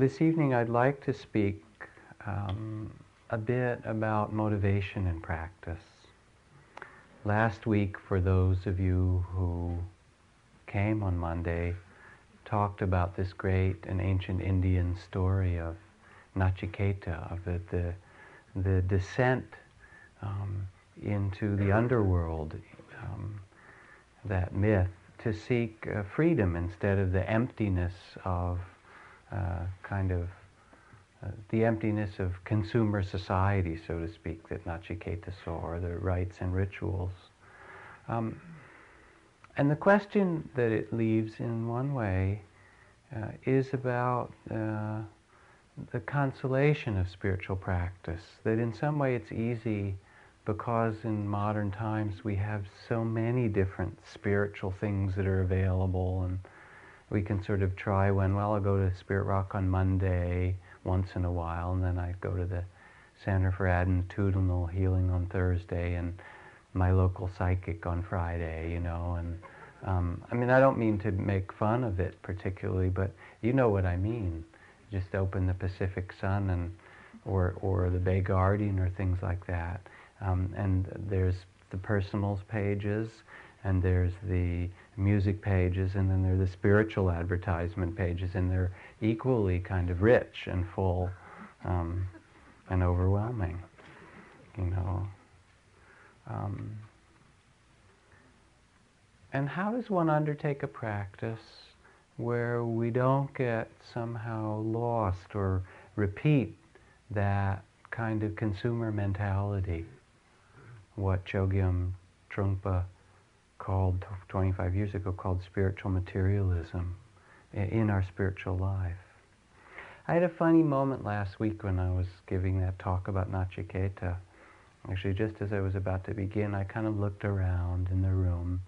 This evening I'd like to speak um, a bit about motivation and practice. Last week, for those of you who came on Monday, talked about this great and ancient Indian story of Nachiketa, of the, the, the descent um, into the underworld, um, that myth, to seek uh, freedom instead of the emptiness of uh, kind of uh, the emptiness of consumer society, so to speak, that Nachiketa saw, or the rites and rituals. Um, and the question that it leaves in one way uh, is about uh, the consolation of spiritual practice, that in some way it's easy because in modern times we have so many different spiritual things that are available and we can sort of try when, well, I'll go to Spirit Rock on Monday once in a while, and then I go to the Center for Attitudinal Healing on Thursday, and my local psychic on Friday, you know, and um, I mean, I don't mean to make fun of it particularly, but you know what I mean. Just open the Pacific Sun and or or the Bay Guardian or things like that, um, and there's the personals pages, and there's the music pages, and then there are the spiritual advertisement pages, and they're equally kind of rich and full um, and overwhelming, you know. Um, and how does one undertake a practice where we don't get somehow lost or repeat that kind of consumer mentality? What Chogyam Trungpa called 25 years ago called spiritual materialism in our spiritual life. I had a funny moment last week when I was giving that talk about Nachiketa. Actually, just as I was about to begin, I kind of looked around in the room.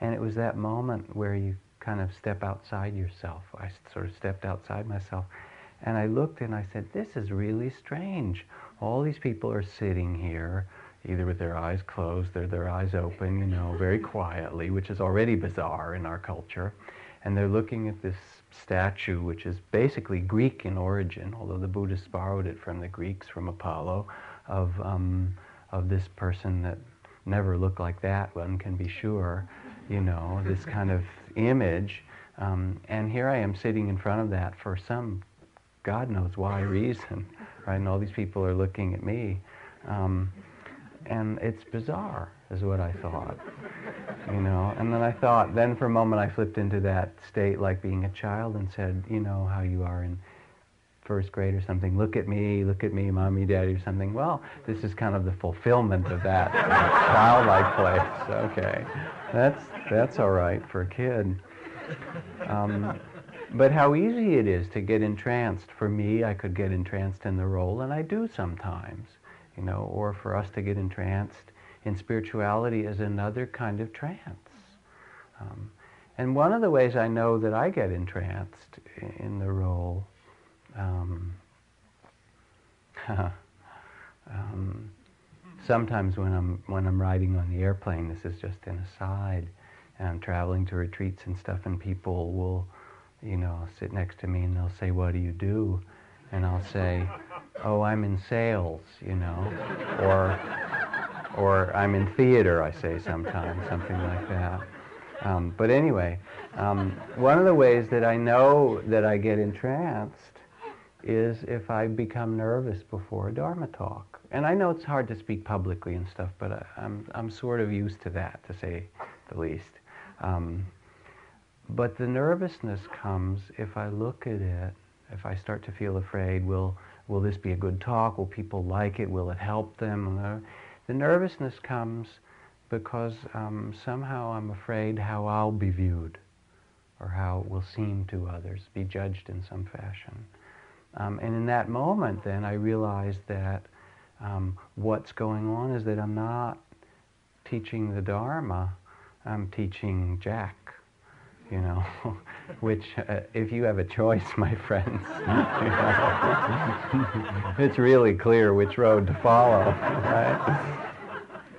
And it was that moment where you kind of step outside yourself. I sort of stepped outside myself. And I looked and I said, this is really strange. All these people are sitting here either with their eyes closed or their eyes open, you know, very quietly, which is already bizarre in our culture. And they're looking at this statue, which is basically Greek in origin, although the Buddhists borrowed it from the Greeks, from Apollo, of, um, of this person that never looked like that, one can be sure, you know, this kind of image. Um, and here I am sitting in front of that for some God knows why reason, right? And all these people are looking at me. Um, and it's bizarre is what I thought, you know. And then I thought, then for a moment I flipped into that state like being a child and said, you know how you are in first grade or something. Look at me, look at me, mommy, daddy, or something. Well, this is kind of the fulfillment of that childlike place. Okay, that's that's all right for a kid. Um, but how easy it is to get entranced. For me, I could get entranced in the role, and I do sometimes you know, or for us to get entranced in spirituality is another kind of trance. Um, and one of the ways I know that I get entranced in the role, um, um, sometimes when I'm when I'm riding on the airplane, this is just an aside, and I'm traveling to retreats and stuff, and people will, you know, sit next to me and they'll say, "What do you do?" And I'll say, oh, I'm in sales, you know, or, or I'm in theater, I say sometimes, something like that. Um, but anyway, um, one of the ways that I know that I get entranced is if I become nervous before a Dharma talk. And I know it's hard to speak publicly and stuff, but I, am I'm, I'm sort of used to that, to say the least. Um, but the nervousness comes if I look at it, if I start to feel afraid, will Will this be a good talk? Will people like it? Will it help them? The nervousness comes because um, somehow I'm afraid how I'll be viewed or how it will seem to others, be judged in some fashion. Um, and in that moment, then, I realized that um, what's going on is that I'm not teaching the Dharma, I'm teaching Jack you know, which uh, if you have a choice, my friends, it's really clear which road to follow, right?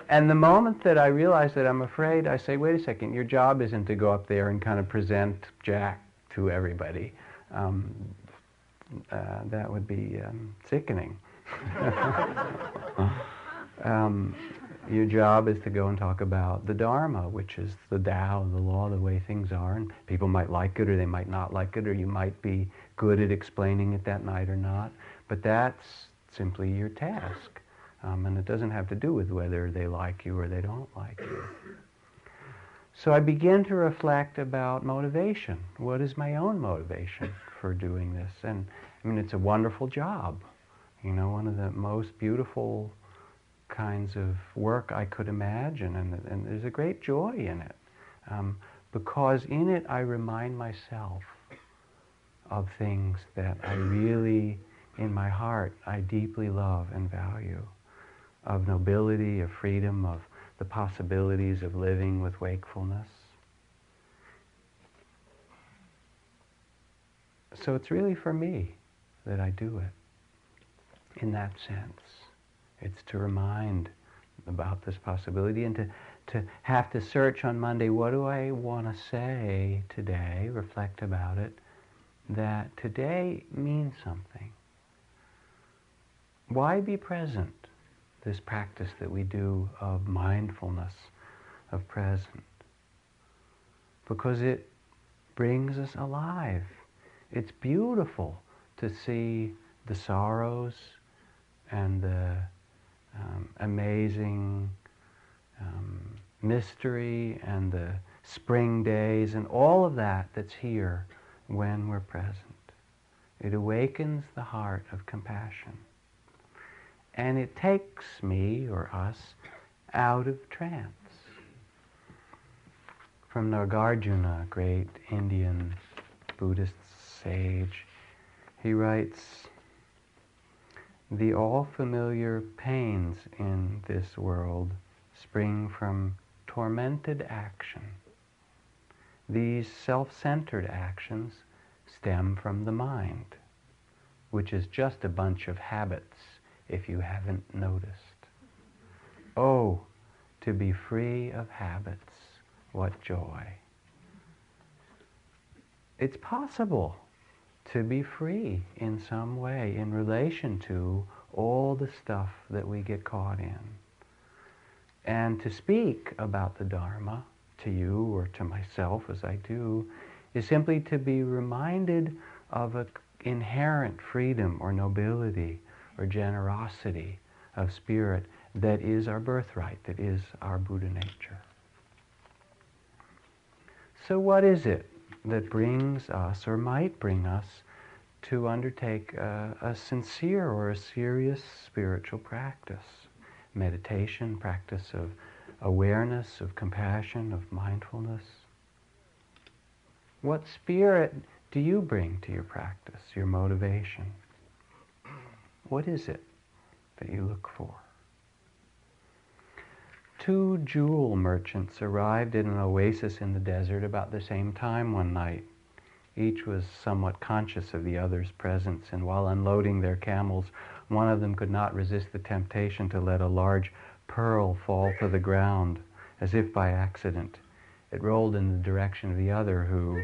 And the moment that I realize that I'm afraid, I say, wait a second, your job isn't to go up there and kind of present Jack to everybody. Um, uh, that would be um, sickening. um, your job is to go and talk about the Dharma, which is the Tao, the law, the way things are. And people might like it or they might not like it, or you might be good at explaining it that night or not. But that's simply your task. Um, and it doesn't have to do with whether they like you or they don't like you. So I begin to reflect about motivation. What is my own motivation for doing this? And I mean, it's a wonderful job. You know, one of the most beautiful kinds of work I could imagine, and, and there's a great joy in it. Um, because in it I remind myself of things that I really, in my heart, I deeply love and value. Of nobility, of freedom, of the possibilities of living with wakefulness. So it's really for me that I do it in that sense. It's to remind about this possibility and to, to have to search on Monday, what do I want to say today, reflect about it, that today means something. Why be present? This practice that we do of mindfulness, of present. Because it brings us alive. It's beautiful to see the sorrows and the um, amazing um, mystery and the spring days and all of that that's here when we're present. It awakens the heart of compassion. And it takes me or us out of trance. From Nagarjuna, great Indian Buddhist sage, he writes, the all familiar pains in this world spring from tormented action. These self-centered actions stem from the mind, which is just a bunch of habits if you haven't noticed. Oh, to be free of habits, what joy. It's possible to be free in some way in relation to all the stuff that we get caught in. And to speak about the Dharma to you or to myself as I do is simply to be reminded of an inherent freedom or nobility or generosity of spirit that is our birthright, that is our Buddha nature. So what is it that brings us or might bring us to undertake a, a sincere or a serious spiritual practice. Meditation, practice of awareness, of compassion, of mindfulness. What spirit do you bring to your practice, your motivation? What is it that you look for? Two jewel merchants arrived in an oasis in the desert about the same time one night. Each was somewhat conscious of the other's presence, and while unloading their camels, one of them could not resist the temptation to let a large pearl fall to the ground, as if by accident. It rolled in the direction of the other, who,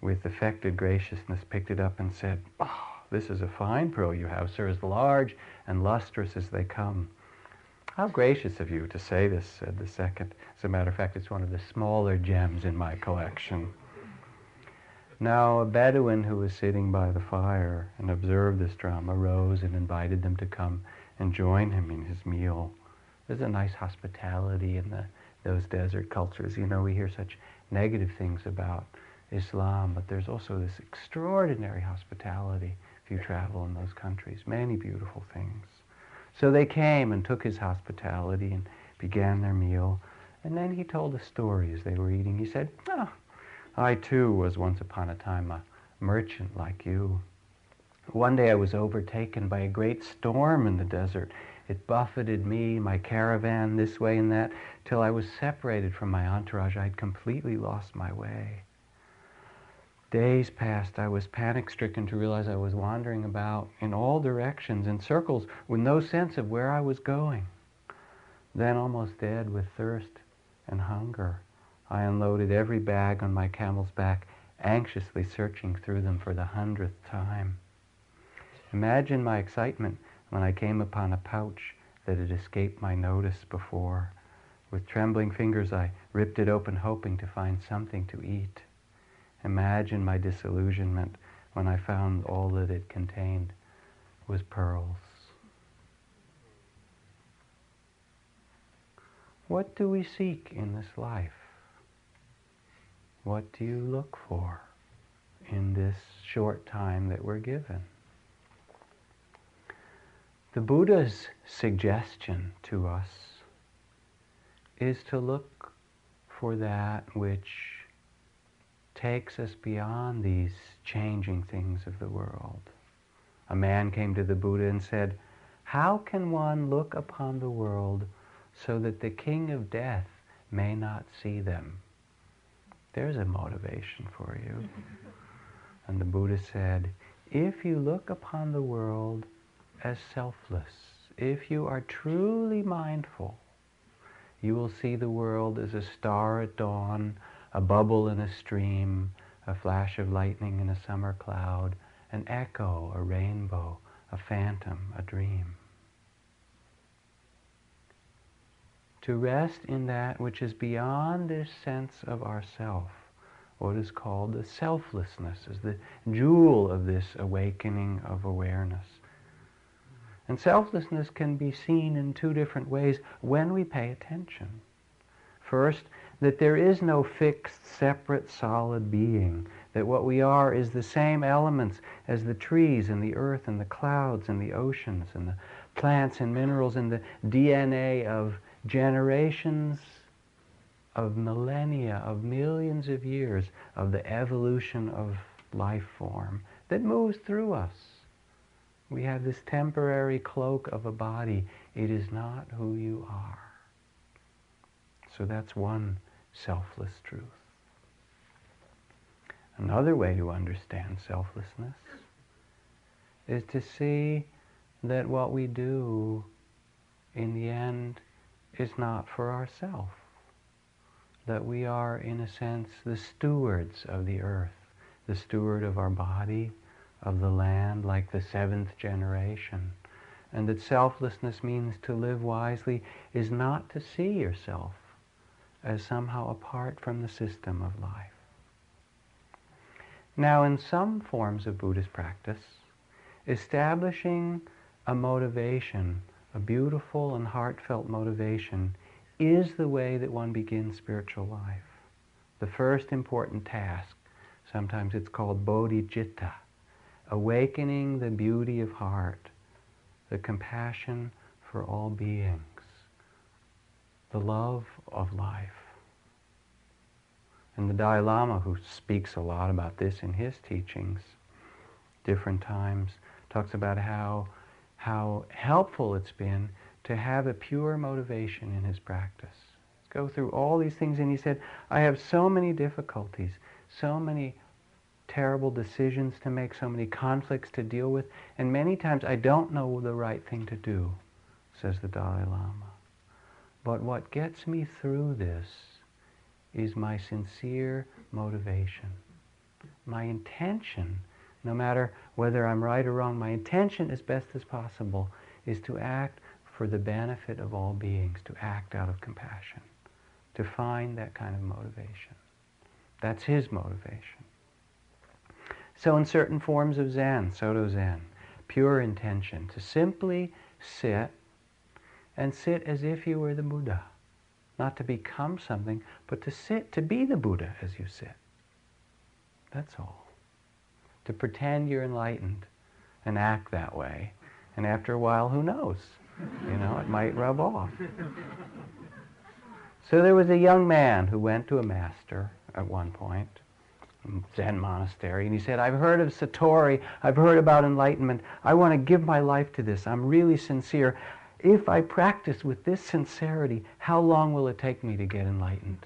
with affected graciousness, picked it up and said, Oh, this is a fine pearl you have, sir, as large and lustrous as they come. How gracious of you to say this, said the second. As a matter of fact, it's one of the smaller gems in my collection. Now a Bedouin who was sitting by the fire and observed this drama rose and invited them to come and join him in his meal. There's a nice hospitality in the, those desert cultures. You know, we hear such negative things about Islam, but there's also this extraordinary hospitality if you travel in those countries. Many beautiful things. So they came and took his hospitality and began their meal. And then he told a story as they were eating. He said, oh, I too was once upon a time a merchant like you. One day I was overtaken by a great storm in the desert. It buffeted me, my caravan, this way and that, till I was separated from my entourage. I'd completely lost my way. Days passed. I was panic stricken to realize I was wandering about in all directions, in circles, with no sense of where I was going. Then, almost dead with thirst and hunger, I unloaded every bag on my camel's back, anxiously searching through them for the hundredth time. Imagine my excitement when I came upon a pouch that had escaped my notice before. With trembling fingers, I ripped it open, hoping to find something to eat. Imagine my disillusionment when I found all that it contained was pearls. What do we seek in this life? What do you look for in this short time that we're given? The Buddha's suggestion to us is to look for that which takes us beyond these changing things of the world. A man came to the Buddha and said, How can one look upon the world so that the king of death may not see them? There's a motivation for you. And the Buddha said, If you look upon the world as selfless. If you are truly mindful, you will see the world as a star at dawn, a bubble in a stream, a flash of lightning in a summer cloud, an echo, a rainbow, a phantom, a dream. To rest in that which is beyond this sense of ourself, what is called the selflessness, is the jewel of this awakening of awareness. And selflessness can be seen in two different ways when we pay attention. First, that there is no fixed, separate, solid being, that what we are is the same elements as the trees and the earth and the clouds and the oceans and the plants and minerals and the DNA of generations, of millennia, of millions of years of the evolution of life form that moves through us. We have this temporary cloak of a body. It is not who you are. So that's one selfless truth. Another way to understand selflessness is to see that what we do in the end is not for ourselves. That we are, in a sense, the stewards of the earth, the steward of our body, of the land like the seventh generation. And that selflessness means to live wisely is not to see yourself as somehow apart from the system of life. Now, in some forms of Buddhist practice, establishing a motivation, a beautiful and heartfelt motivation, is the way that one begins spiritual life. The first important task, sometimes it's called bodhicitta, awakening the beauty of heart, the compassion for all beings, the love of life. And the Dalai Lama, who speaks a lot about this in his teachings, different times, talks about how, how helpful it's been to have a pure motivation in his practice. Go through all these things, and he said, I have so many difficulties, so many terrible decisions to make, so many conflicts to deal with, and many times I don't know the right thing to do, says the Dalai Lama. But what gets me through this is my sincere motivation. My intention, no matter whether I'm right or wrong, my intention as best as possible is to act for the benefit of all beings, to act out of compassion, to find that kind of motivation. That's his motivation. So in certain forms of Zen, Soto Zen, pure intention, to simply sit and sit as if you were the Buddha. Not to become something, but to sit, to be the Buddha as you sit. That's all. To pretend you're enlightened and act that way. And after a while, who knows? You know, it might rub off. So there was a young man who went to a master at one point Zen monastery, and he said, I've heard of Satori, I've heard about enlightenment. I want to give my life to this. I'm really sincere. If I practice with this sincerity, how long will it take me to get enlightened?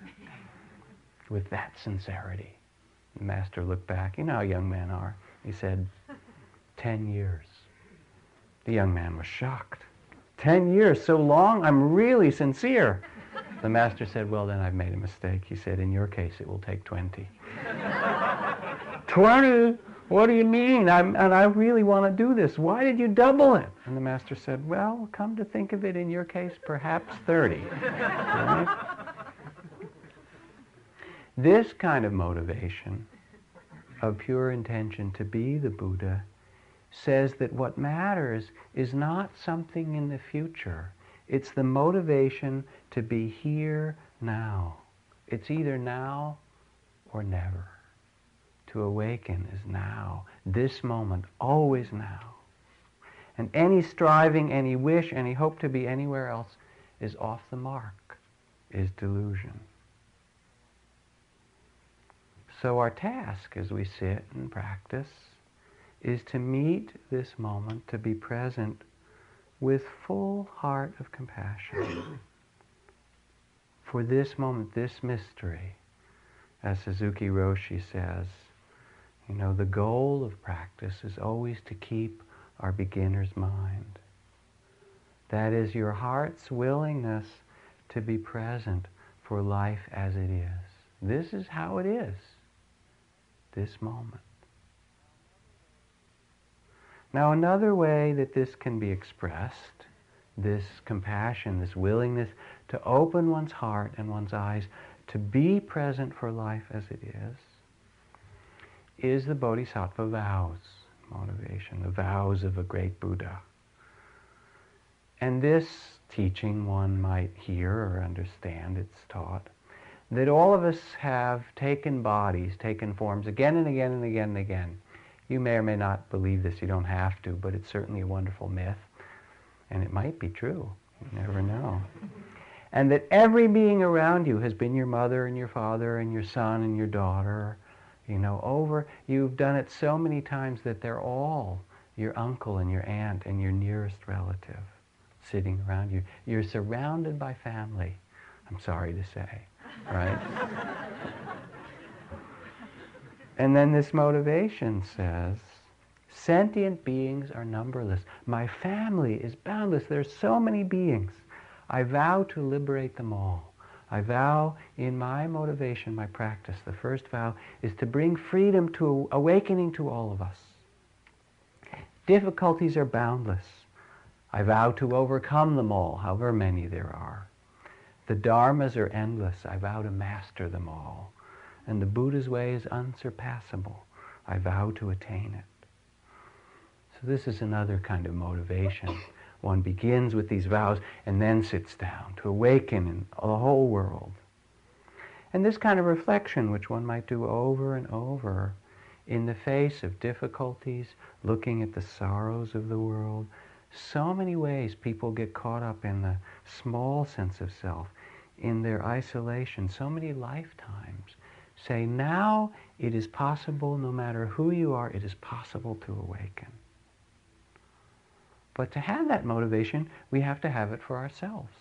With that sincerity. The master looked back. You know how young men are. He said, Ten years. The young man was shocked. Ten years, so long? I'm really sincere. The master said, Well, then I've made a mistake. He said, In your case, it will take 20. 20? What do you mean? I'm, and I really want to do this. Why did you double it? And the master said, well, come to think of it, in your case, perhaps 30. Right? This kind of motivation of pure intention to be the Buddha says that what matters is not something in the future. It's the motivation to be here now. It's either now or never. To awaken is now, this moment, always now. And any striving, any wish, any hope to be anywhere else is off the mark, is delusion. So our task as we sit and practice is to meet this moment, to be present with full heart of compassion for this moment, this mystery. As Suzuki Roshi says, you know, the goal of practice is always to keep our beginner's mind. That is your heart's willingness to be present for life as it is. This is how it is, this moment. Now, another way that this can be expressed, this compassion, this willingness to open one's heart and one's eyes to be present for life as it is, is the Bodhisattva vows motivation, the vows of a great Buddha. And this teaching one might hear or understand, it's taught, that all of us have taken bodies, taken forms again and again and again and again you may or may not believe this, you don't have to, but it's certainly a wonderful myth. And it might be true. You never know. And that every being around you has been your mother and your father and your son and your daughter, you know, over. You've done it so many times that they're all your uncle and your aunt and your nearest relative sitting around you. You're surrounded by family, I'm sorry to say, right? And then this motivation says, sentient beings are numberless. My family is boundless. There are so many beings. I vow to liberate them all. I vow in my motivation, my practice, the first vow is to bring freedom to awakening to all of us. Difficulties are boundless. I vow to overcome them all, however many there are. The dharmas are endless. I vow to master them all and the Buddha's way is unsurpassable. I vow to attain it. So this is another kind of motivation. One begins with these vows and then sits down to awaken in the whole world. And this kind of reflection, which one might do over and over in the face of difficulties, looking at the sorrows of the world, so many ways people get caught up in the small sense of self, in their isolation, so many lifetimes say, now it is possible, no matter who you are, it is possible to awaken. But to have that motivation, we have to have it for ourselves.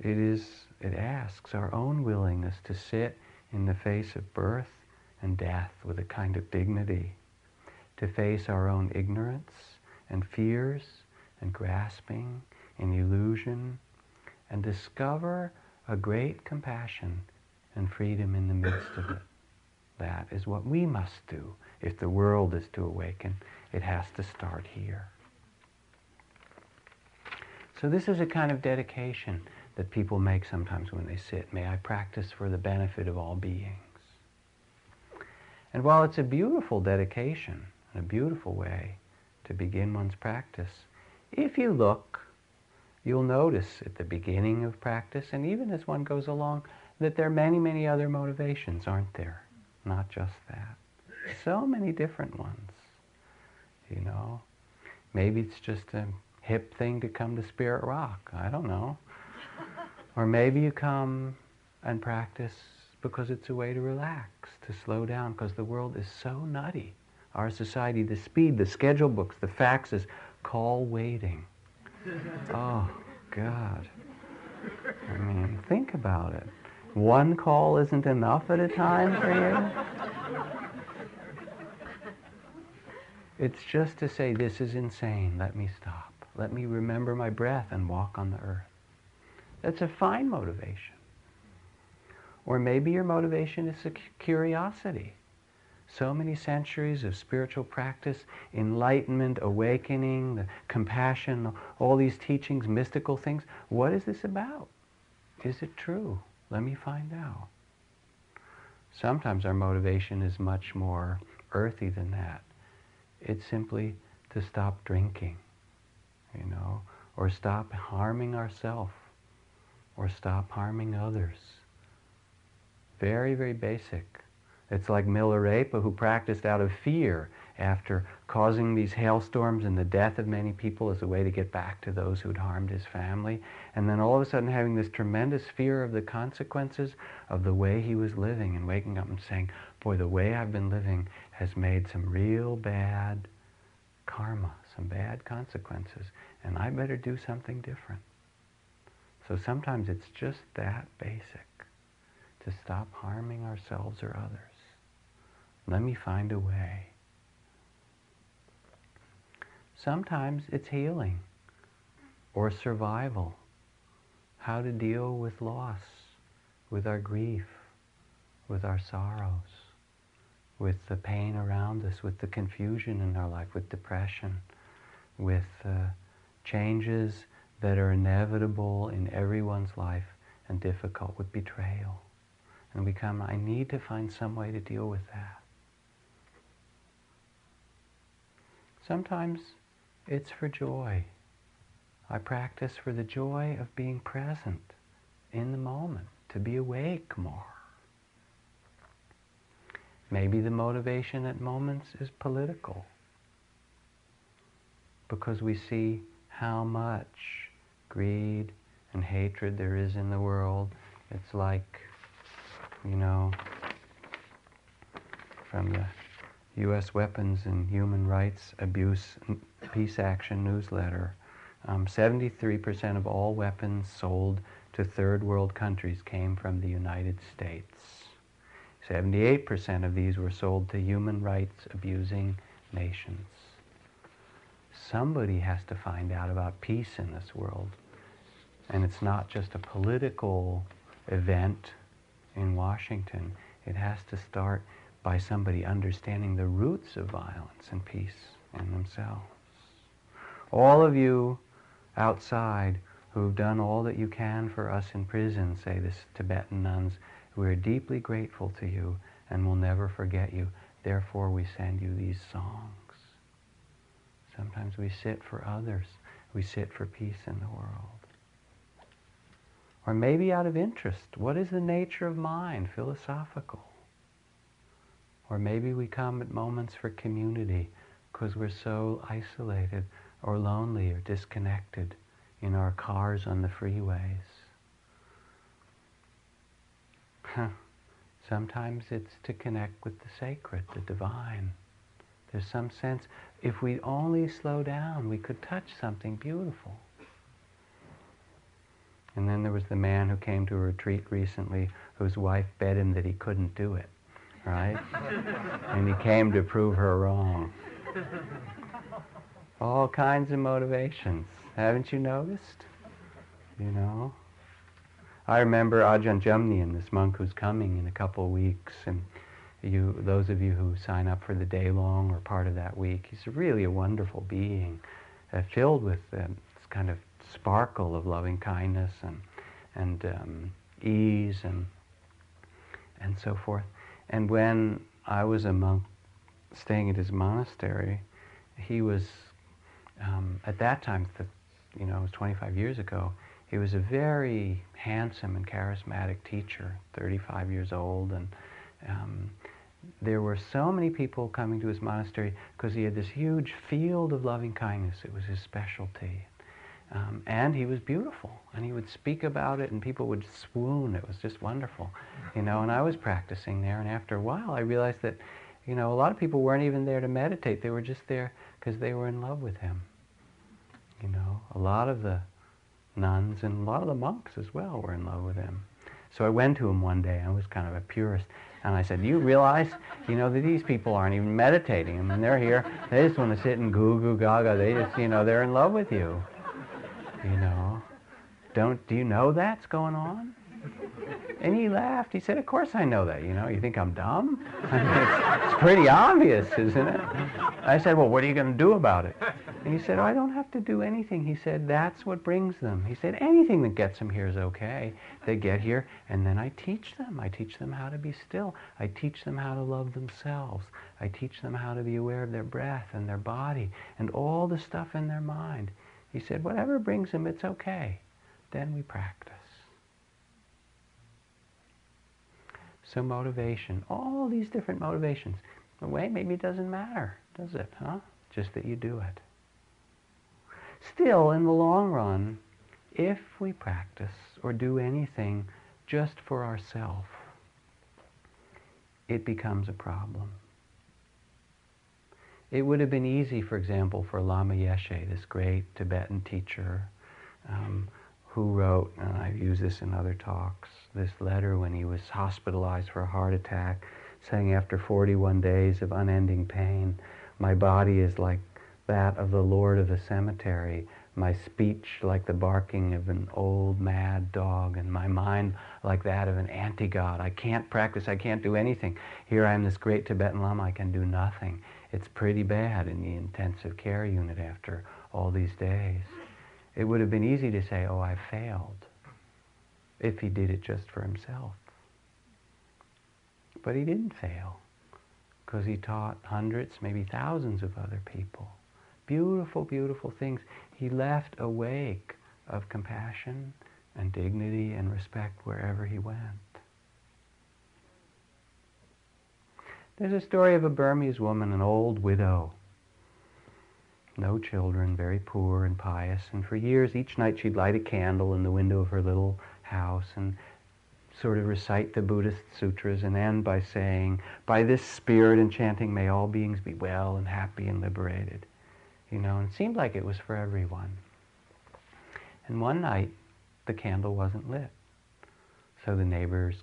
It is, it asks our own willingness to sit in the face of birth and death with a kind of dignity, to face our own ignorance and fears and grasping and illusion, and discover a great compassion and freedom in the midst of it. That is what we must do. If the world is to awaken, it has to start here. So this is a kind of dedication that people make sometimes when they sit. May I practice for the benefit of all beings. And while it's a beautiful dedication, and a beautiful way to begin one's practice, if you look, you'll notice at the beginning of practice, and even as one goes along, that there are many, many other motivations, aren't there? Not just that. So many different ones. You know, maybe it's just a hip thing to come to Spirit Rock. I don't know. or maybe you come and practice because it's a way to relax, to slow down, because the world is so nutty. Our society, the speed, the schedule books, the faxes, call waiting. oh, God. I mean, think about it. One call isn't enough at a time for you? It's just to say, this is insane. Let me stop. Let me remember my breath and walk on the earth. That's a fine motivation. Or maybe your motivation is a curiosity. so many centuries of spiritual practice, enlightenment, awakening, the compassion, all these teachings, mystical things. What is this about? Is it true? Let me find out. Sometimes our motivation is much more earthy than that. It's simply to stop drinking, you know, or stop harming ourselves, or stop harming others. Very, very basic. It's like Milarepa who practiced out of fear after causing these hailstorms and the death of many people as a way to get back to those who'd harmed his family. And then all of a sudden having this tremendous fear of the consequences of the way he was living and waking up and saying, boy, the way I've been living has made some real bad karma, some bad consequences, and I better do something different. So sometimes it's just that basic, to stop harming ourselves or others. Let me find a way. Sometimes it's healing or survival, how to deal with loss, with our grief, with our sorrows, with the pain around us, with the confusion in our life, with depression, with uh, changes that are inevitable in everyone's life and difficult, with betrayal. And we come, I need to find some way to deal with that. Sometimes it's for joy. I practice for the joy of being present in the moment, to be awake more. Maybe the motivation at moments is political because we see how much greed and hatred there is in the world. It's like, you know, from the U.S. Weapons and Human Rights Abuse Peace Action newsletter, um, 73% of all weapons sold to third world countries came from the United States. 78% of these were sold to human rights abusing nations. Somebody has to find out about peace in this world. And it's not just a political event in Washington. It has to start by somebody understanding the roots of violence and peace in themselves. All of you outside who've done all that you can for us in prison, say the Tibetan nuns, we are deeply grateful to you and will never forget you. Therefore, we send you these songs. Sometimes we sit for others. We sit for peace in the world. Or maybe out of interest. What is the nature of mind? Philosophical. Or maybe we come at moments for community because we're so isolated or lonely or disconnected in our cars on the freeways. Sometimes it's to connect with the sacred, the divine. There's some sense, if we only slow down, we could touch something beautiful. And then there was the man who came to a retreat recently whose wife bet him that he couldn't do it right? and he came to prove her wrong. All kinds of motivations. Haven't you noticed? You know? I remember Ajahn Jumnian, this monk who's coming in a couple of weeks, and you, those of you who sign up for the day long or part of that week, he's really a wonderful being, uh, filled with this kind of sparkle of loving kindness and and um, ease and and so forth. And when I was a monk staying at his monastery, he was, um, at that time, you know, it was 25 years ago, he was a very handsome and charismatic teacher, 35 years old, and um, there were so many people coming to his monastery because he had this huge field of loving kindness. It was his specialty. Um, and he was beautiful, and he would speak about it, and people would swoon. It was just wonderful, you know. And I was practicing there, and after a while, I realized that, you know, a lot of people weren't even there to meditate. They were just there because they were in love with him. You know, a lot of the nuns and a lot of the monks as well were in love with him. So I went to him one day. I was kind of a purist, and I said, "Do you realize, you know, that these people aren't even meditating? I mean, they're here. They just want to sit and goo goo gaga. They just, you know, they're in love with you." You know, don't do you know that's going on? And he laughed. He said, Of course I know that. You know, you think I'm dumb? I mean, it's, it's, pretty obvious, isn't it? I said, Well, what are you going to do about it? And he said, oh, I don't have to do anything. He said, That's what brings them. He said, Anything that gets them here is okay. They get here, and then I teach them. I teach them how to be still. I teach them how to love themselves. I teach them how to be aware of their breath and their body and all the stuff in their mind. He said, Whatever brings them, it's okay. Then we practice. So motivation, all these different motivations. The way maybe it doesn't matter, does it, huh? Just that you do it. Still, in the long run, if we practice or do anything just for ourselves, it becomes a problem. It would have been easy, for example, for Lama Yeshe, this great Tibetan teacher, um, who wrote, and I've used this in other talks, this letter when he was hospitalized for a heart attack, saying after 41 days of unending pain, my body is like that of the Lord of the cemetery, my speech like the barking of an old mad dog, and my mind like that of an anti-God. I can't practice, I can't do anything. Here I am, this great Tibetan Lama, I can do nothing. It's pretty bad in the intensive care unit after all these days. It would have been easy to say, oh, I failed, if he did it just for himself. But he didn't fail, because he taught hundreds, maybe thousands of other people. Beautiful, beautiful things. He left a wake of compassion and dignity and respect wherever he went. There's a story of a Burmese woman, an old widow, no children, very poor and pious. And for years, each night she'd light a candle in the window of her little house and sort of recite the Buddhist sutras and end by saying, By this spirit and chanting, may all beings be well and happy and liberated. You know, and it seemed like it was for everyone. And one night, the candle wasn't lit. So the neighbors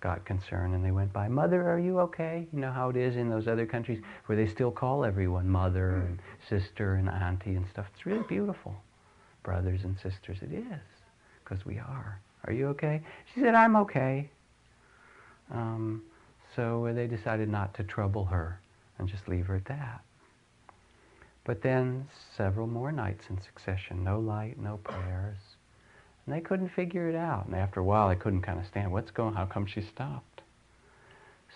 got concerned and they went by, Mother, are you okay? You know how it is in those other countries where they still call everyone mother and hmm. sister and auntie and stuff. It's really beautiful. Brothers and sisters, it is, because we are. Are you okay? She said, I'm okay. Um, so they decided not to trouble her and just leave her at that. But then several more nights in succession, no light, no prayers. And they couldn't figure it out. And after a while, they couldn't kind of stand what's going How come she stopped?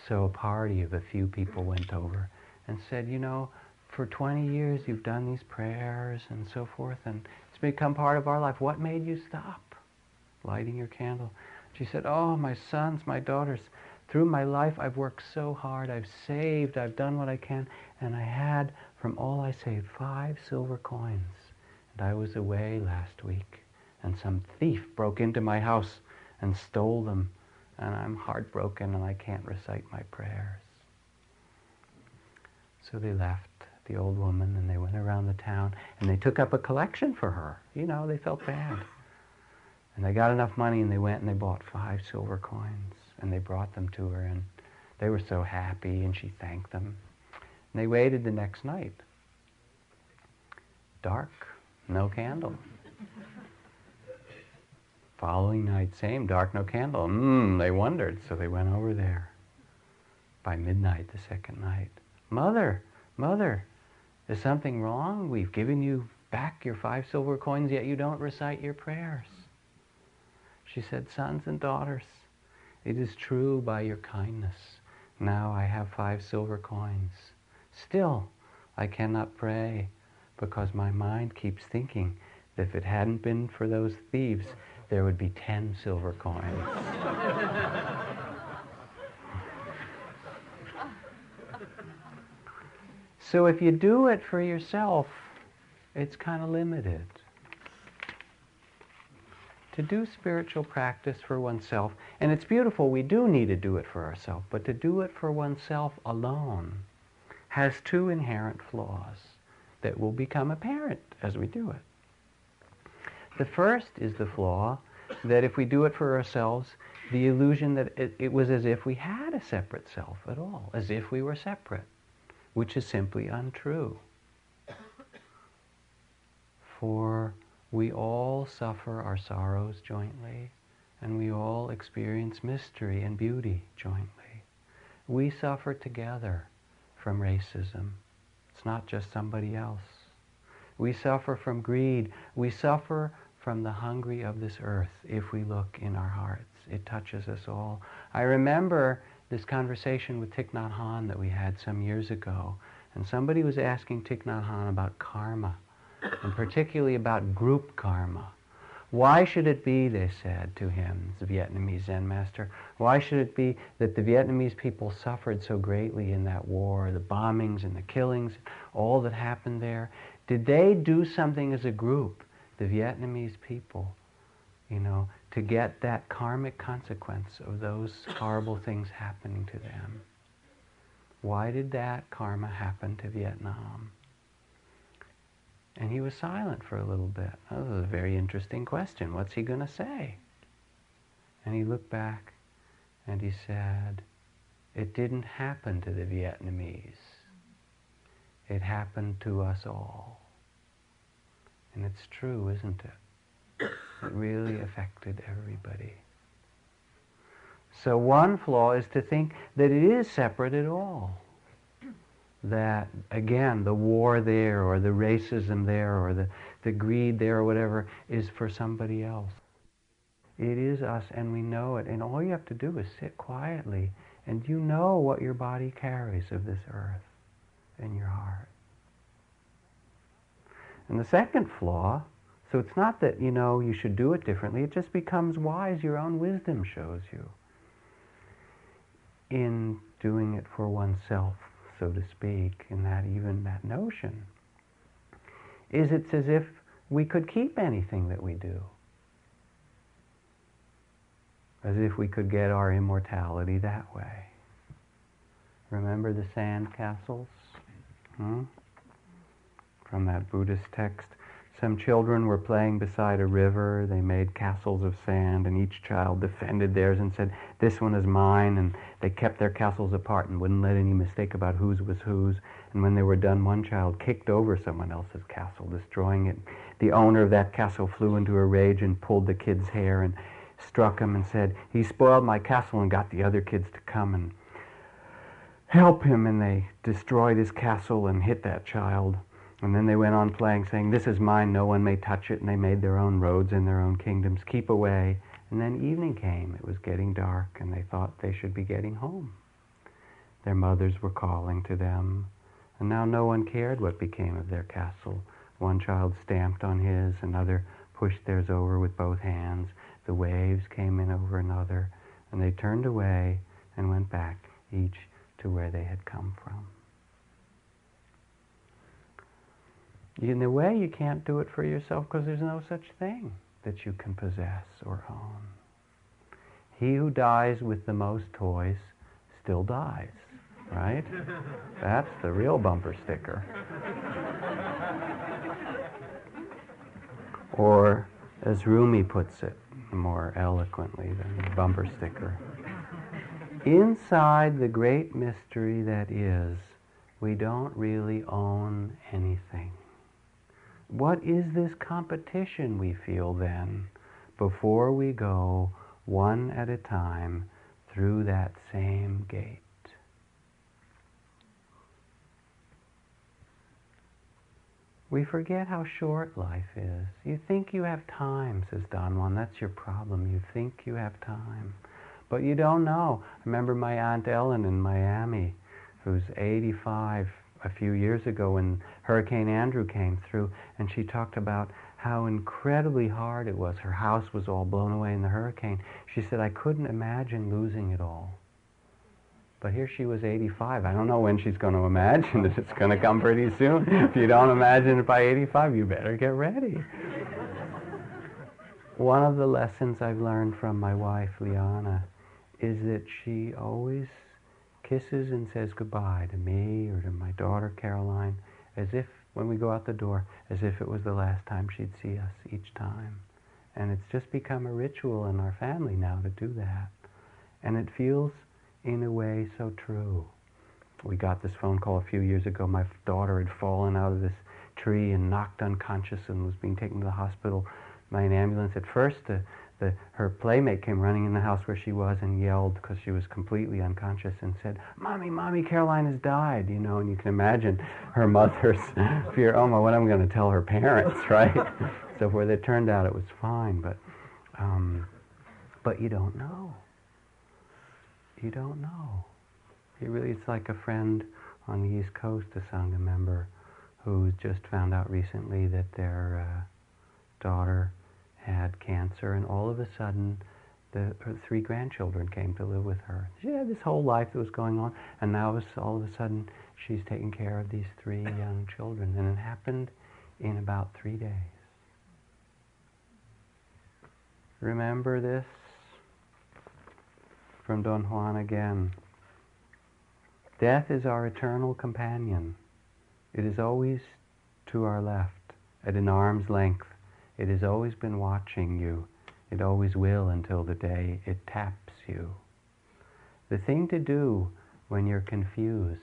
So a party of a few people went over and said, you know, for 20 years you've done these prayers and so forth, and it's become part of our life. What made you stop lighting your candle? She said, oh, my sons, my daughters, through my life I've worked so hard. I've saved, I've done what I can, and I had, from all I saved, five silver coins. And I was away last week and some thief broke into my house and stole them, and I'm heartbroken and I can't recite my prayers. So they left the old woman and they went around the town and they took up a collection for her. You know, they felt bad. And they got enough money and they went and they bought five silver coins and they brought them to her and they were so happy and she thanked them. And they waited the next night. Dark, no candle. Following night, same, dark, no candle. Mmm, they wondered, so they went over there. By midnight, the second night, Mother, Mother, is something wrong? We've given you back your five silver coins, yet you don't recite your prayers. She said, Sons and daughters, it is true by your kindness. Now I have five silver coins. Still, I cannot pray because my mind keeps thinking that if it hadn't been for those thieves, there would be 10 silver coins. so if you do it for yourself, it's kind of limited. To do spiritual practice for oneself, and it's beautiful, we do need to do it for ourselves, but to do it for oneself alone has two inherent flaws that will become apparent as we do it. The first is the flaw that if we do it for ourselves, the illusion that it, it, was as if we had a separate self at all, as if we were separate, which is simply untrue. For we all suffer our sorrows jointly, and we all experience mystery and beauty jointly. We suffer together from racism. It's not just somebody else. We suffer from greed. We suffer from the hungry of this earth if we look in our hearts. It touches us all. I remember this conversation with Thich Nhat Hanh that we had some years ago, and somebody was asking Thich Nhat Hanh about karma, and particularly about group karma. Why should it be, they said to him, the Vietnamese Zen master, why should it be that the Vietnamese people suffered so greatly in that war, the bombings and the killings, all that happened there? Did they do something as a group, the Vietnamese people, you know, to get that karmic consequence of those horrible things happening to them? Why did that karma happen to Vietnam? And he was silent for a little bit. That was a very interesting question. What's he going to say? And he looked back and he said, It didn't happen to the Vietnamese. It happened to us all. And it's true, isn't it? It really affected everybody. So one flaw is to think that it is separate at all that, again, the war there or the racism there or the, the greed there or whatever is for somebody else. It is us and we know it. And all you have to do is sit quietly and you know what your body carries of this earth in your heart. And the second flaw, so it's not that, you know, you should do it differently, it just becomes wise. Your own wisdom shows you in doing it for oneself so to speak, in that even that notion, is it's as if we could keep anything that we do. As if we could get our immortality that way. Remember the sand castles? Hmm? From that Buddhist text. Some children were playing beside a river. They made castles of sand, and each child defended theirs and said, This one is mine. And they kept their castles apart and wouldn't let any mistake about whose was whose. And when they were done, one child kicked over someone else's castle, destroying it. The owner of that castle flew into a rage and pulled the kid's hair and struck him and said, He spoiled my castle and got the other kids to come and help him. And they destroyed his castle and hit that child. And then they went on playing, saying, This is mine, no one may touch it. And they made their own roads in their own kingdoms. Keep away. And then evening came. It was getting dark, and they thought they should be getting home. Their mothers were calling to them. And now no one cared what became of their castle. One child stamped on his, another pushed theirs over with both hands. The waves came in over another, and they turned away and went back, each to where they had come from. In a way, you can't do it for yourself because there's no such thing that you can possess or own. He who dies with the most toys still dies, right? That's the real bumper sticker. or, as Rumi puts it more eloquently than the bumper sticker, inside the great mystery that is, we don't really own anything. What is this competition we feel then before we go one at a time through that same gate? We forget how short life is. You think you have time, says Don Juan. That's your problem. You think you have time. But you don't know. I remember my Aunt Ellen in Miami, who's 85 a few years ago when Hurricane Andrew came through, and she talked about how incredibly hard it was. Her house was all blown away in the hurricane. She said, I couldn't imagine losing it all. But here she was 85. I don't know when she's going to imagine it. It's going to come pretty soon. if you don't imagine it by 85, you better get ready. One of the lessons I've learned from my wife, Liana, is that she always kisses and says goodbye to me or to my daughter Caroline, as if when we go out the door, as if it was the last time she'd see us each time. And it's just become a ritual in our family now to do that. And it feels, in a way, so true. We got this phone call a few years ago. My daughter had fallen out of this tree and knocked unconscious and was being taken to the hospital by an ambulance. At first, the, the, her playmate came running in the house where she was and yelled because she was completely unconscious and said, Mommy, Mommy, Caroline has died, you know, and you can imagine her mother's fear, oh my, what am I going to tell her parents, right? so where it turned out it was fine, but, um, but you don't know. You don't know. It really, it's like a friend on the East Coast, a Sangha member, who just found out recently that their uh, daughter had cancer, and all of a sudden, the, her three grandchildren came to live with her. She had this whole life that was going on, and now all of a sudden, she's taking care of these three young children, and it happened in about three days. Remember this from Don Juan again. Death is our eternal companion. It is always to our left, at an arm's length. It has always been watching you. It always will until the day it taps you. The thing to do when you're confused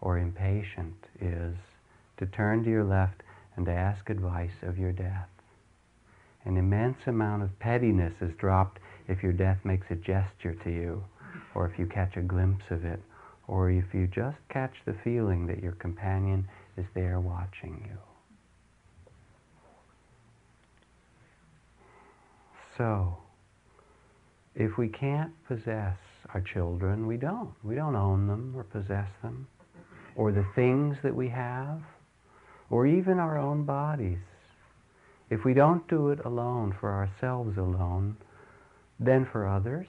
or impatient is to turn to your left and to ask advice of your death. An immense amount of pettiness is dropped if your death makes a gesture to you, or if you catch a glimpse of it, or if you just catch the feeling that your companion is there watching you. So, if we can't possess our children, we don't. We don't own them or possess them, or the things that we have, or even our own bodies. If we don't do it alone, for ourselves alone, then for others,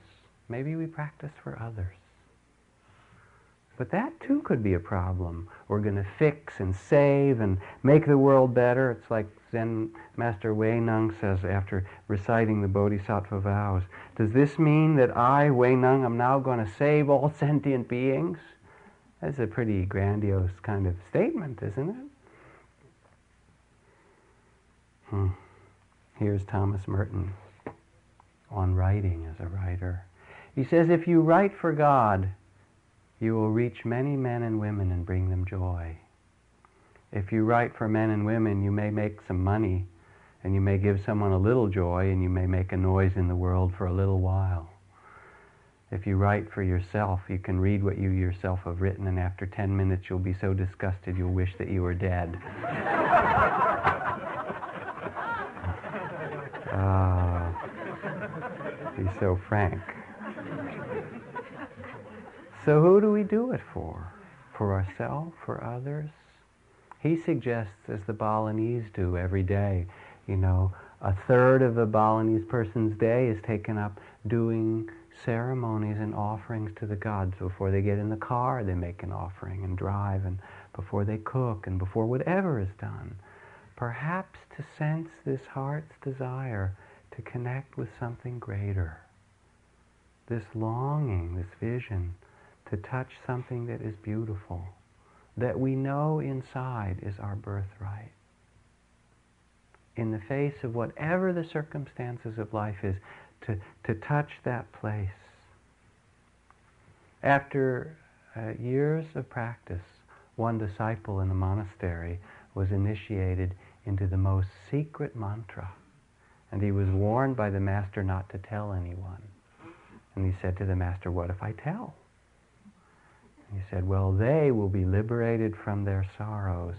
maybe we practice for others. But that too could be a problem. We're going to fix and save and make the world better. It's like Zen Master Wei Nung says after reciting the Bodhisattva vows. Does this mean that I, Wei Nung, am now going to save all sentient beings? That's a pretty grandiose kind of statement, isn't it? Hmm. Here's Thomas Merton on writing as a writer. He says, if you write for God, you will reach many men and women and bring them joy. If you write for men and women, you may make some money and you may give someone a little joy and you may make a noise in the world for a little while. If you write for yourself, you can read what you yourself have written and after 10 minutes you'll be so disgusted you'll wish that you were dead. Ah, he's so frank. So who do we do it for? For ourselves? For others? He suggests, as the Balinese do every day, you know, a third of a Balinese person's day is taken up doing ceremonies and offerings to the gods. Before they get in the car, they make an offering and drive, and before they cook, and before whatever is done. Perhaps to sense this heart's desire to connect with something greater. This longing, this vision to touch something that is beautiful, that we know inside is our birthright. In the face of whatever the circumstances of life is, to, to touch that place. After uh, years of practice, one disciple in the monastery was initiated into the most secret mantra. And he was warned by the master not to tell anyone. And he said to the master, What if I tell? He said, Well, they will be liberated from their sorrows,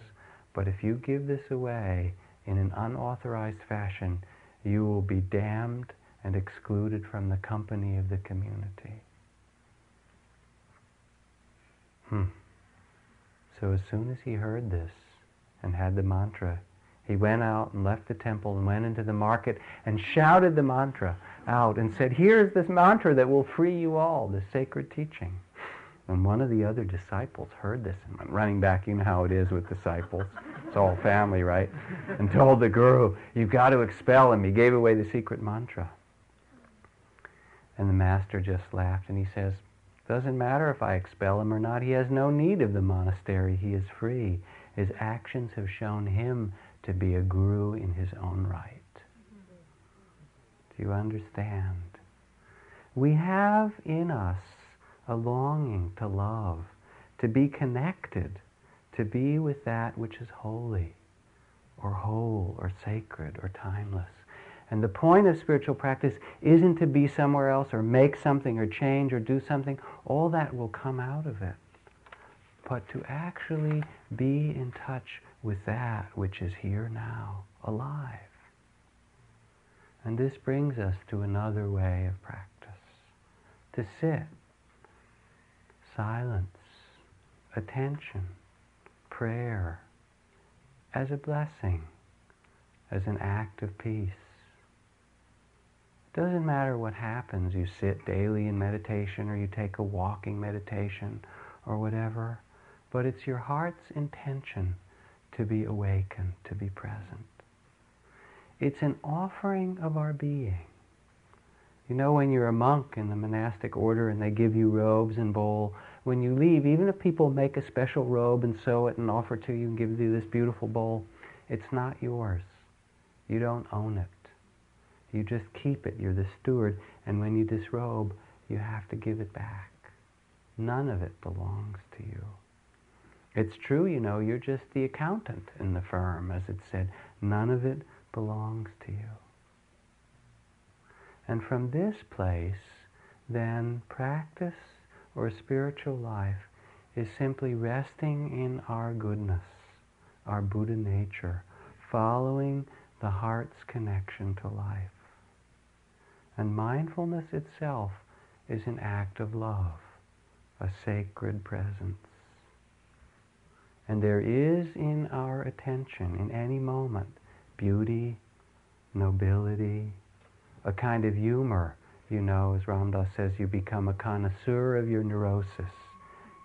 but if you give this away in an unauthorized fashion, you will be damned and excluded from the company of the community. Hmm. So as soon as he heard this and had the mantra, he went out and left the temple and went into the market and shouted the mantra out and said, Here's this mantra that will free you all, the sacred teaching. And one of the other disciples heard this and went running back. You know how it is with disciples. It's all family, right? And told the guru, you've got to expel him. He gave away the secret mantra. And the master just laughed and he says, doesn't matter if I expel him or not. He has no need of the monastery. He is free. His actions have shown him to be a guru in his own right. Do you understand? We have in us a longing to love, to be connected, to be with that which is holy, or whole, or sacred, or timeless. And the point of spiritual practice isn't to be somewhere else or make something or change or do something. All that will come out of it. But to actually be in touch with that which is here now, alive. And this brings us to another way of practice. To sit, silence, attention, prayer, as a blessing, as an act of peace. It doesn't matter what happens. You sit daily in meditation or you take a walking meditation or whatever, but it's your heart's intention to be awakened, to be present. It's an offering of our being. You know, when you're a monk in the monastic order and they give you robes and bowl, when you leave, even if people make a special robe and sew it and offer it to you and give you this beautiful bowl, it's not yours. You don't own it. You just keep it. You're the steward. And when you disrobe, you have to give it back. None of it belongs to you. It's true, you know, you're just the accountant in the firm, as it said. None of it belongs to you. And from this place, then practice or spiritual life is simply resting in our goodness, our Buddha nature, following the heart's connection to life. And mindfulness itself is an act of love, a sacred presence. And there is in our attention, in any moment, beauty, nobility, a kind of humor. You know, as Ram Dass says, you become a connoisseur of your neurosis.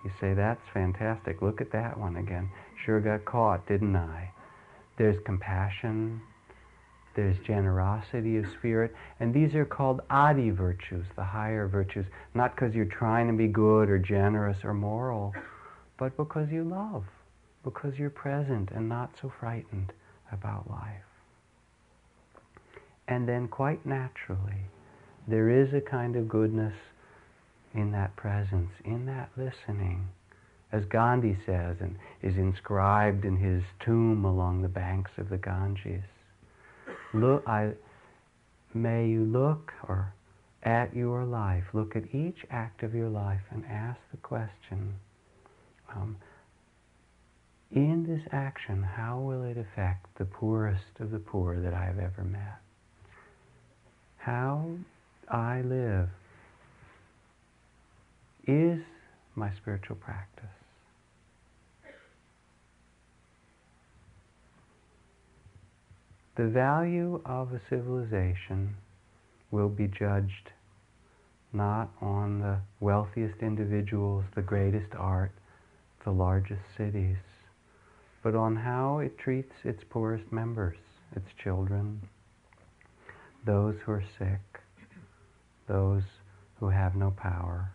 You say, that's fantastic. Look at that one again. Sure got caught, didn't I? There's compassion. There's generosity of spirit. And these are called adi virtues, the higher virtues. Not because you're trying to be good or generous or moral, but because you love, because you're present and not so frightened about life. And then quite naturally, there is a kind of goodness in that presence, in that listening. As Gandhi says, and is inscribed in his tomb along the banks of the Ganges. Look, I, may you look or at your life, look at each act of your life and ask the question, um, in this action, how will it affect the poorest of the poor that I have ever met? How I live is my spiritual practice. The value of a civilization will be judged not on the wealthiest individuals, the greatest art, the largest cities, but on how it treats its poorest members, its children, those who are sick, those who have no power.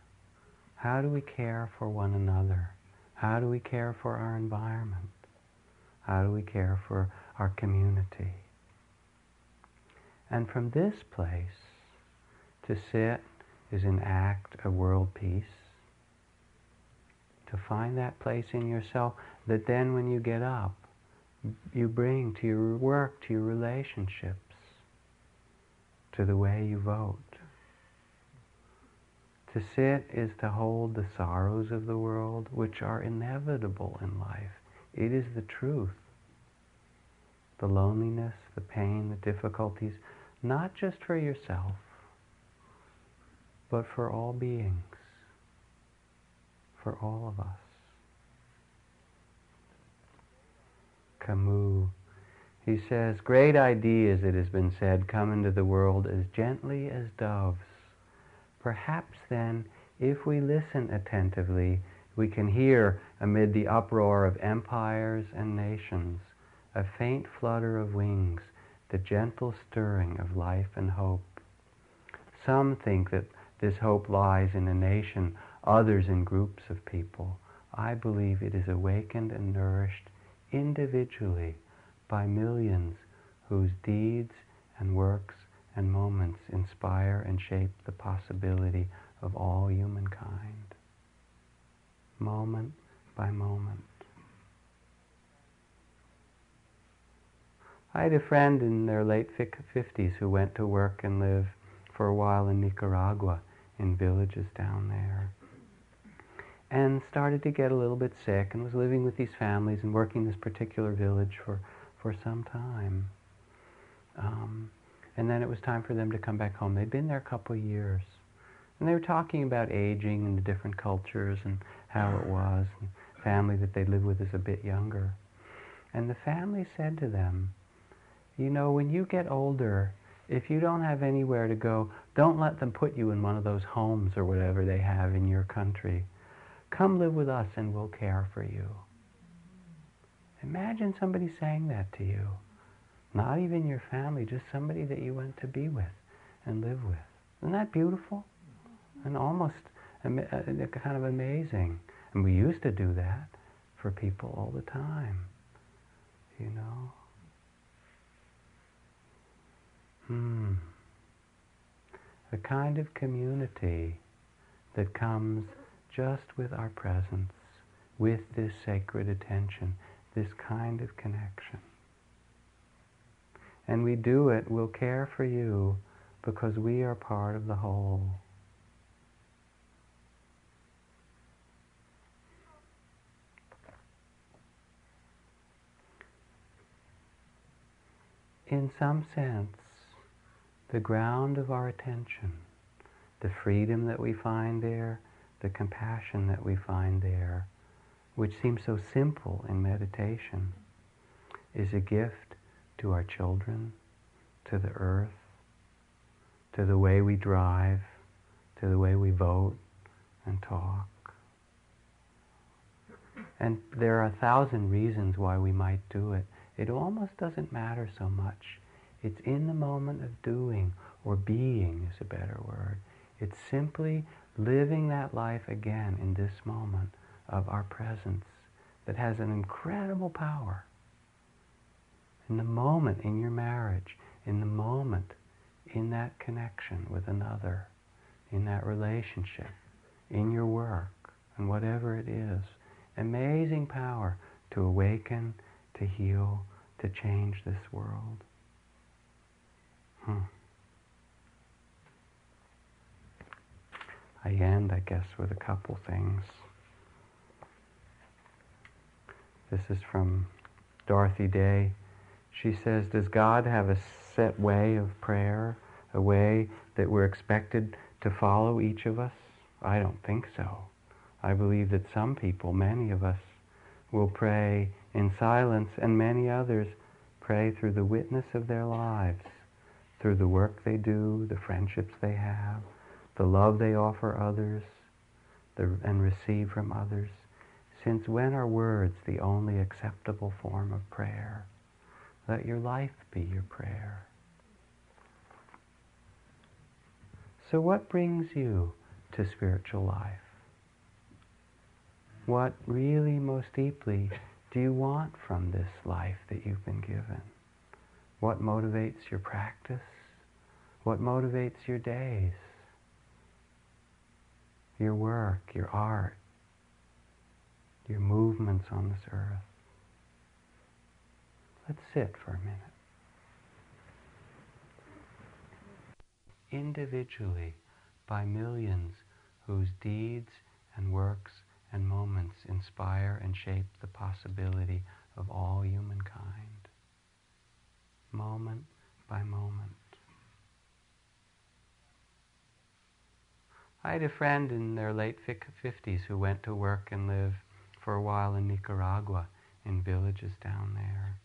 How do we care for one another? How do we care for our environment? How do we care for our community? And from this place, to sit is an act of world peace. To find that place in yourself that then when you get up, you bring to your work, to your relationships to the way you vote. To sit is to hold the sorrows of the world, which are inevitable in life. It is the truth. The loneliness, the pain, the difficulties, not just for yourself, but for all beings, for all of us. Camus he says, Great ideas, it has been said, come into the world as gently as doves. Perhaps then, if we listen attentively, we can hear amid the uproar of empires and nations a faint flutter of wings, the gentle stirring of life and hope. Some think that this hope lies in a nation, others in groups of people. I believe it is awakened and nourished individually by millions whose deeds and works and moments inspire and shape the possibility of all humankind, moment by moment. I had a friend in their late 50s who went to work and live for a while in Nicaragua, in villages down there. And started to get a little bit sick and was living with these families and working this particular village for, for some time. Um, and then it was time for them to come back home. They'd been there a couple of years. And they were talking about aging and the different cultures and how it was. And family that they lived with is a bit younger. And the family said to them, you know, when you get older, if you don't have anywhere to go, don't let them put you in one of those homes or whatever they have in your country. Come live with us and we'll care for you. Imagine somebody saying that to you. Not even your family, just somebody that you went to be with and live with. Isn't that beautiful? And almost uh, kind of amazing. And we used to do that for people all the time, you know. Hmm. A kind of community that comes just with our presence, with this sacred attention, this kind of connection. And we do it, we'll care for you because we are part of the whole. In some sense, the ground of our attention, the freedom that we find there, the compassion that we find there, which seems so simple in meditation, is a gift to our children, to the earth, to the way we drive, to the way we vote and talk. And there are a thousand reasons why we might do it. It almost doesn't matter so much it's in the moment of doing, or being is a better word. It's simply living that life again in this moment of our presence that has an incredible power. In the moment in your marriage, in the moment in that connection with another, in that relationship, in your work, and whatever it is. Amazing power to awaken, to heal, to change this world. Hmm. I end, I guess, with a couple things. This is from Dorothy Day. She says, Does God have a set way of prayer, a way that we're expected to follow each of us? I don't think so. I believe that some people, many of us, will pray in silence, and many others pray through the witness of their lives through the work they do, the friendships they have, the love they offer others the, and receive from others. Since when are words the only acceptable form of prayer? Let your life be your prayer. So what brings you to spiritual life? What really most deeply do you want from this life that you've been given? What motivates your practice? What motivates your days? Your work, your art, your movements on this earth. Let's sit for a minute. Individually, by millions whose deeds and works and moments inspire and shape the possibility of all humankind moment by moment. I had a friend in their late 50s who went to work and live for a while in Nicaragua, in villages down there.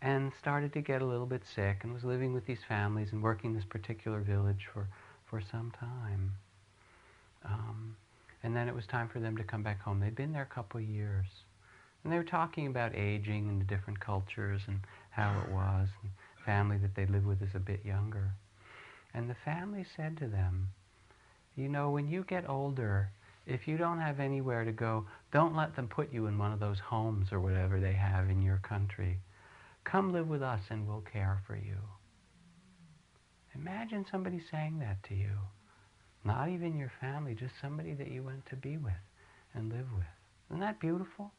And started to get a little bit sick and was living with these families and working this particular village for, for some time. Um, and then it was time for them to come back home. They'd been there a couple of years. And they were talking about aging and the different cultures and how it was. And family that they lived with is a bit younger. And the family said to them, you know, when you get older, if you don't have anywhere to go, don't let them put you in one of those homes or whatever they have in your country. Come live with us and we'll care for you. Imagine somebody saying that to you. Not even your family, just somebody that you went to be with and live with. Isn't that beautiful?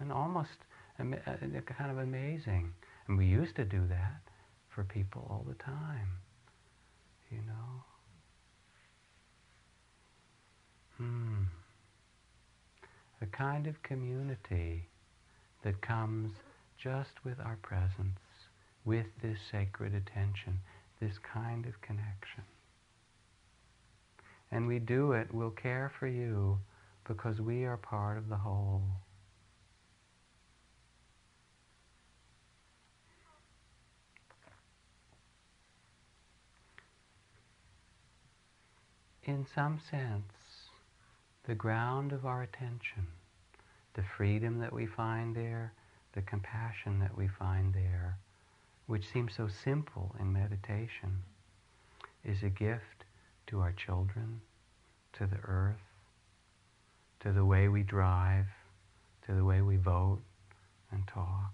And almost uh, kind of amazing. And we used to do that for people all the time, you know. Hmm. A kind of community that comes just with our presence, with this sacred attention, this kind of connection. And we do it, we'll care for you because we are part of the whole. In some sense, the ground of our attention, the freedom that we find there, the compassion that we find there, which seems so simple in meditation, is a gift to our children, to the earth, to the way we drive, to the way we vote and talk.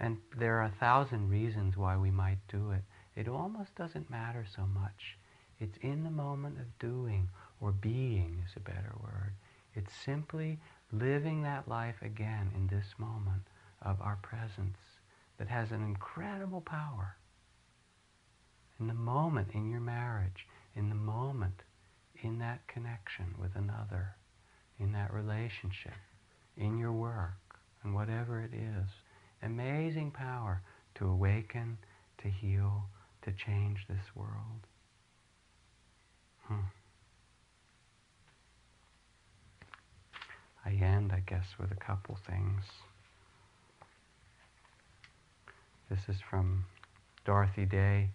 And there are a thousand reasons why we might do it. It almost doesn't matter so much. It's in the moment of doing, or being is a better word. It's simply living that life again in this moment of our presence that has an incredible power. In the moment in your marriage, in the moment in that connection with another, in that relationship, in your work, and whatever it is. Amazing power to awaken, to heal, to change this world. I end, I guess, with a couple things. This is from Dorothy Day.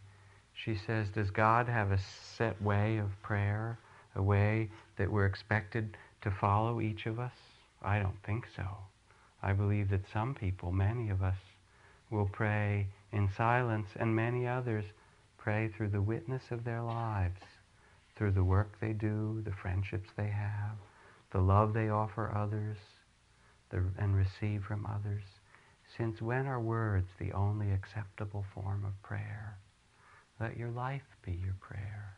She says, Does God have a set way of prayer, a way that we're expected to follow each of us? I don't think so. I believe that some people, many of us, will pray in silence, and many others pray through the witness of their lives, through the work they do, the friendships they have, the love they offer others, the, and receive from others. Since when are words the only acceptable form of prayer? Let your life be your prayer.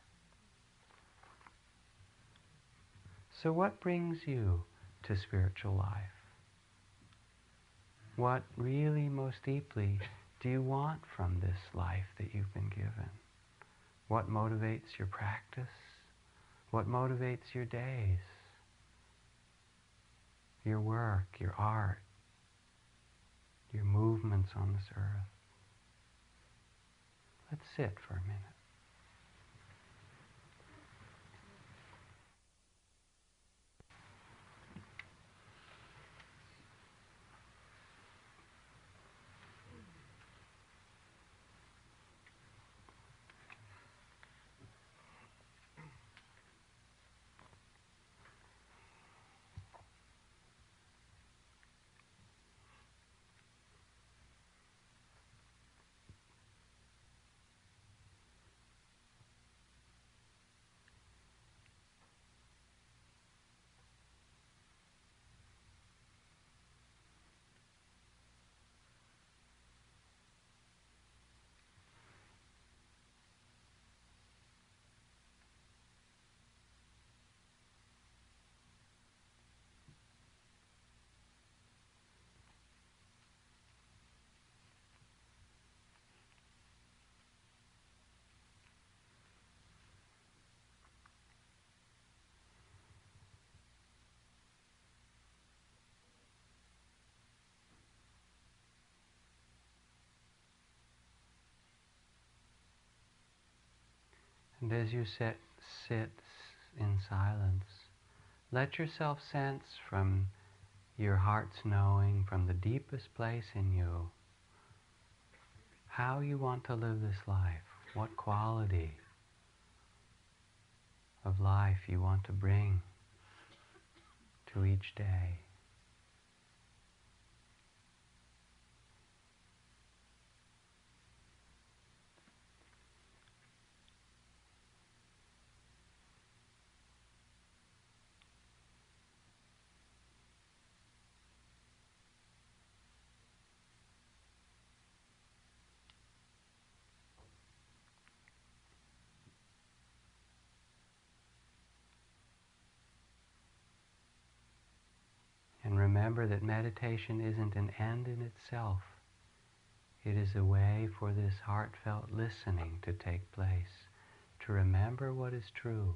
So, what brings you to spiritual life? What really most deeply do you want from this life that you've been given? What motivates your practice? What motivates your days? Your work, your art, your movements on this earth? Let's sit for a minute. And as you sit, sit in silence, let yourself sense from your heart's knowing, from the deepest place in you, how you want to live this life, what quality of life you want to bring to each day. Remember that meditation isn't an end in itself. It is a way for this heartfelt listening to take place, to remember what is true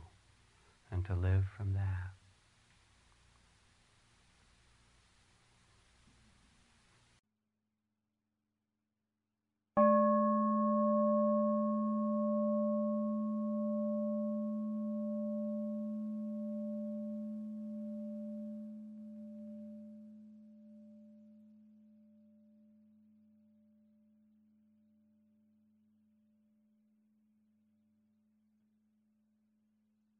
and to live from that.